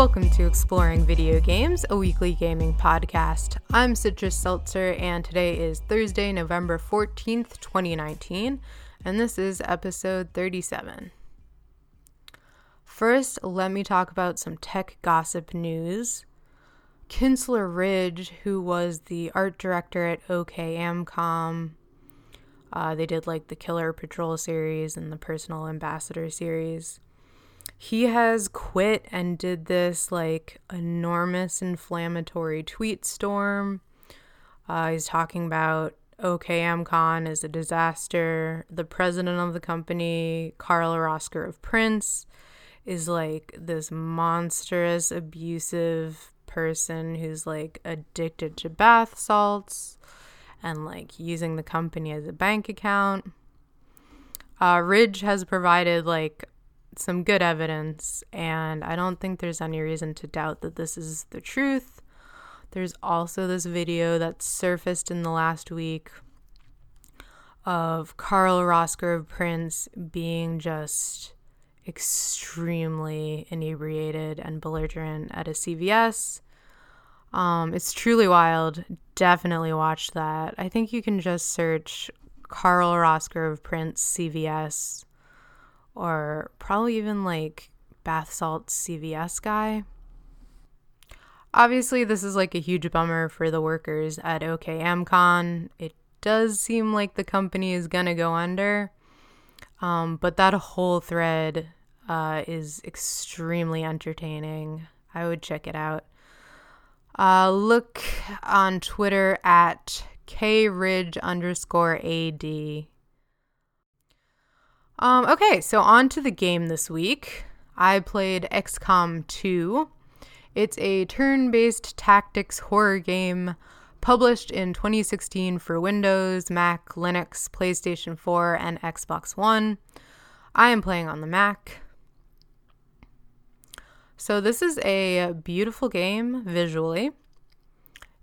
Welcome to Exploring Video Games, a weekly gaming podcast. I'm Citrus Seltzer, and today is Thursday, November 14th, 2019, and this is episode 37. First, let me talk about some tech gossip news. Kinsler Ridge, who was the art director at OK Amcom, uh, they did like the Killer Patrol series and the Personal Ambassador series he has quit and did this like enormous inflammatory tweet storm. Uh, he's talking about OKMCon is a disaster. The president of the company, Carl Rosker of Prince, is like this monstrous, abusive person who's like addicted to bath salts and like using the company as a bank account. Uh, Ridge has provided like some good evidence, and I don't think there's any reason to doubt that this is the truth. There's also this video that surfaced in the last week of Carl Rosker of Prince being just extremely inebriated and belligerent at a CVS. Um, it's truly wild. Definitely watch that. I think you can just search Carl Rosker of Prince CVS or probably even like bath salt CVS guy. Obviously, this is like a huge bummer for the workers at OKMCon. It does seem like the company is gonna go under, um, but that whole thread uh, is extremely entertaining. I would check it out. Uh, look on Twitter at kridge underscore ad um, okay, so on to the game this week. I played XCOM 2. It's a turn based tactics horror game published in 2016 for Windows, Mac, Linux, PlayStation 4, and Xbox One. I am playing on the Mac. So, this is a beautiful game visually.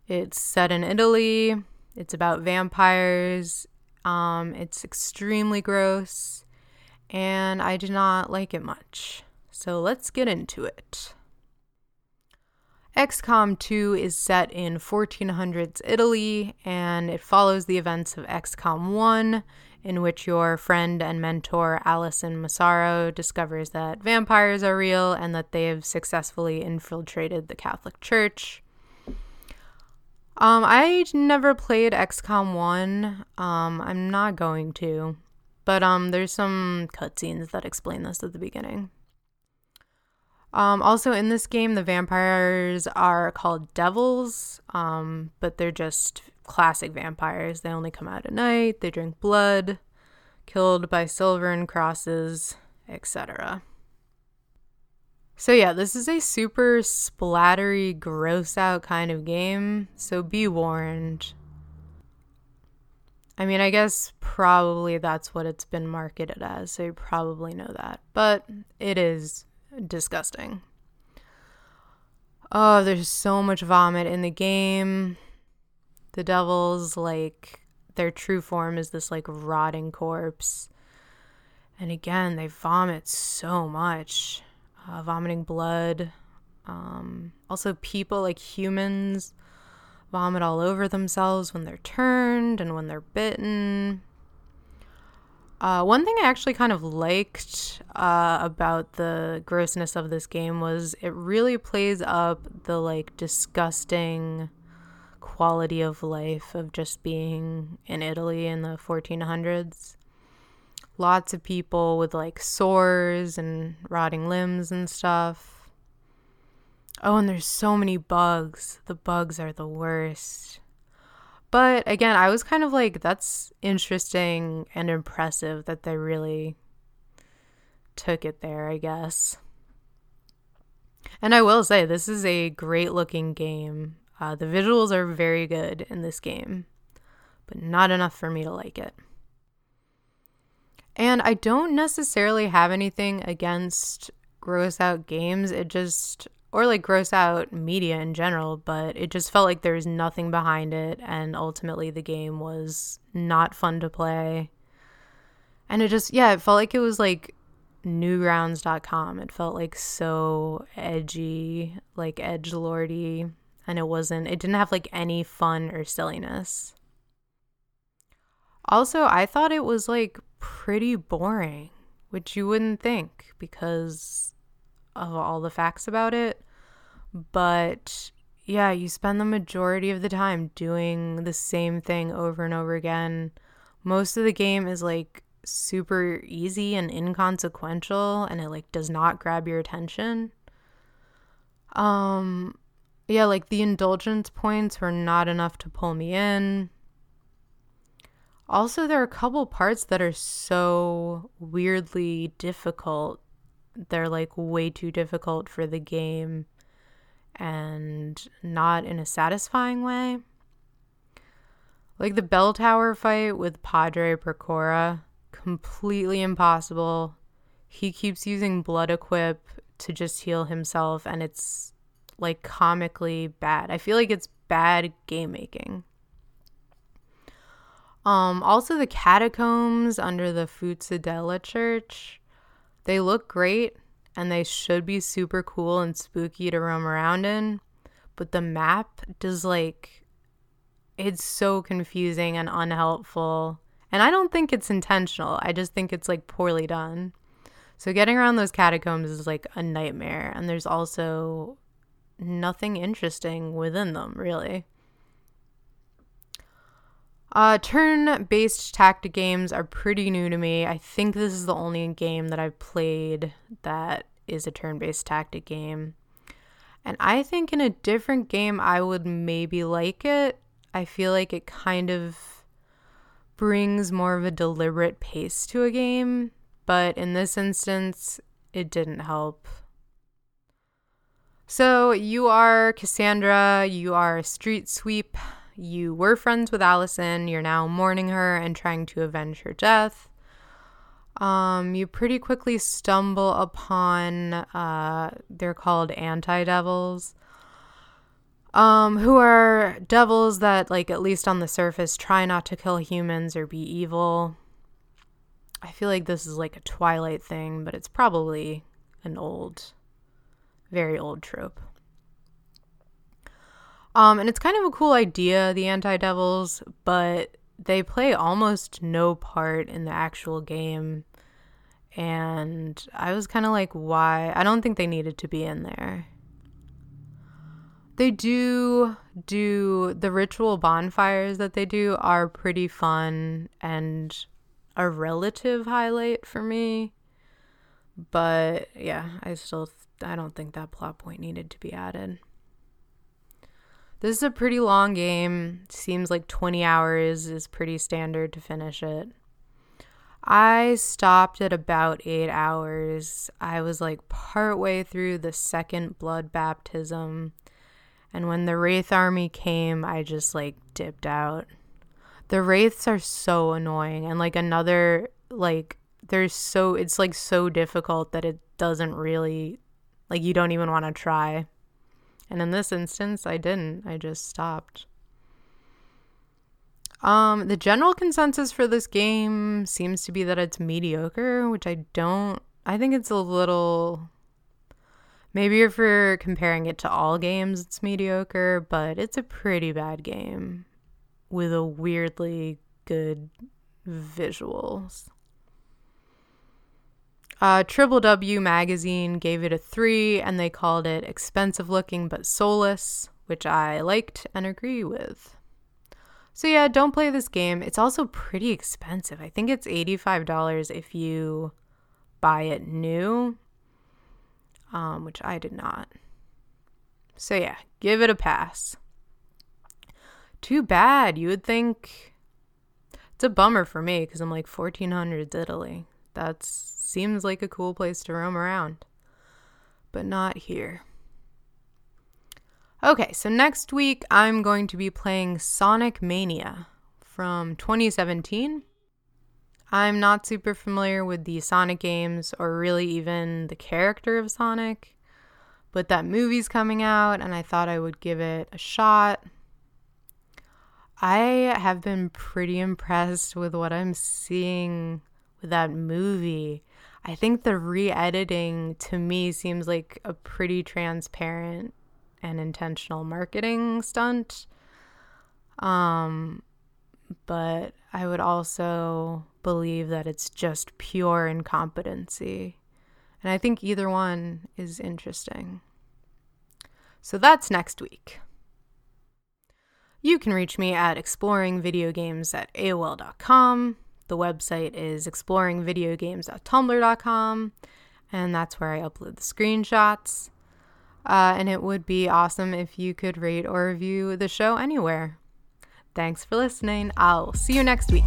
It's set in Italy, it's about vampires, um, it's extremely gross and I do not like it much. So let's get into it. XCOM 2 is set in 1400s Italy and it follows the events of XCOM 1, in which your friend and mentor Allison Massaro discovers that vampires are real and that they have successfully infiltrated the Catholic Church. Um, I never played XCOM 1. Um, I'm not going to. But um, there's some cutscenes that explain this at the beginning. Um, also, in this game, the vampires are called devils, um, but they're just classic vampires. They only come out at night, they drink blood, killed by silver and crosses, etc. So, yeah, this is a super splattery, gross out kind of game, so be warned. I mean, I guess probably that's what it's been marketed as, so you probably know that. But it is disgusting. Oh, there's so much vomit in the game. The devils, like, their true form is this, like, rotting corpse. And again, they vomit so much. Uh, vomiting blood. Um, also, people, like humans, vomit all over themselves when they're turned and when they're bitten. Uh, one thing I actually kind of liked uh, about the grossness of this game was it really plays up the like disgusting quality of life of just being in Italy in the 1400s. Lots of people with like sores and rotting limbs and stuff. Oh, and there's so many bugs. The bugs are the worst. But again, I was kind of like, that's interesting and impressive that they really took it there, I guess. And I will say, this is a great looking game. Uh, the visuals are very good in this game, but not enough for me to like it. And I don't necessarily have anything against gross out games. It just, or like gross out media in general, but it just felt like there was nothing behind it. And ultimately, the game was not fun to play. And it just, yeah, it felt like it was like newgrounds.com. It felt like so edgy, like edge lordy, and it wasn't it didn't have like any fun or silliness. Also, I thought it was like pretty boring, which you wouldn't think because of all the facts about it. But yeah, you spend the majority of the time doing the same thing over and over again. Most of the game is like super easy and inconsequential and it like does not grab your attention. Um yeah, like the indulgence points were not enough to pull me in. Also, there are a couple parts that are so weirdly difficult. They're like way too difficult for the game and not in a satisfying way. Like the bell tower fight with Padre Pecora, completely impossible. He keeps using blood equip to just heal himself, and it's like comically bad. I feel like it's bad game making. Um, also, the catacombs under the Fuzzadella Church, they look great and they should be super cool and spooky to roam around in. But the map does like, it's so confusing and unhelpful. And I don't think it's intentional, I just think it's like poorly done. So getting around those catacombs is like a nightmare. And there's also nothing interesting within them, really. Uh, turn based tactic games are pretty new to me. I think this is the only game that I've played that is a turn based tactic game. And I think in a different game, I would maybe like it. I feel like it kind of brings more of a deliberate pace to a game, but in this instance, it didn't help. So, you are Cassandra, you are a street sweep you were friends with Allison, you're now mourning her and trying to avenge her death. Um, you pretty quickly stumble upon, uh, they're called anti devils, um, who are devils that, like, at least on the surface, try not to kill humans or be evil. I feel like this is like a Twilight thing, but it's probably an old, very old trope. Um, and it's kind of a cool idea, the Anti Devils, but they play almost no part in the actual game. And I was kind of like, why? I don't think they needed to be in there. They do do the ritual bonfires that they do are pretty fun and a relative highlight for me. But yeah, I still I don't think that plot point needed to be added. This is a pretty long game. Seems like 20 hours is pretty standard to finish it. I stopped at about eight hours. I was like partway through the second blood baptism. And when the Wraith army came, I just like dipped out. The Wraiths are so annoying. And like another, like, there's so, it's like so difficult that it doesn't really, like, you don't even want to try. And in this instance, I didn't. I just stopped. Um, the general consensus for this game seems to be that it's mediocre, which I don't. I think it's a little. Maybe if you're comparing it to all games, it's mediocre, but it's a pretty bad game with a weirdly good visuals. Uh, Triple W magazine gave it a three, and they called it expensive looking but soulless, which I liked and agree with. So yeah, don't play this game. It's also pretty expensive. I think it's $85 if you buy it new, um, which I did not. So yeah, give it a pass. Too bad. You would think it's a bummer for me because I'm like 1400s Italy. That's seems like a cool place to roam around. But not here. Okay, so next week I'm going to be playing Sonic Mania from 2017. I'm not super familiar with the Sonic games or really even the character of Sonic, but that movie's coming out and I thought I would give it a shot. I have been pretty impressed with what I'm seeing with that movie. I think the re editing to me seems like a pretty transparent and intentional marketing stunt. Um, but I would also believe that it's just pure incompetency. And I think either one is interesting. So that's next week. You can reach me at exploringvideogames at AOL.com. The website is exploringvideogames.tumblr.com, and that's where I upload the screenshots. Uh, and it would be awesome if you could rate or review the show anywhere. Thanks for listening. I'll see you next week.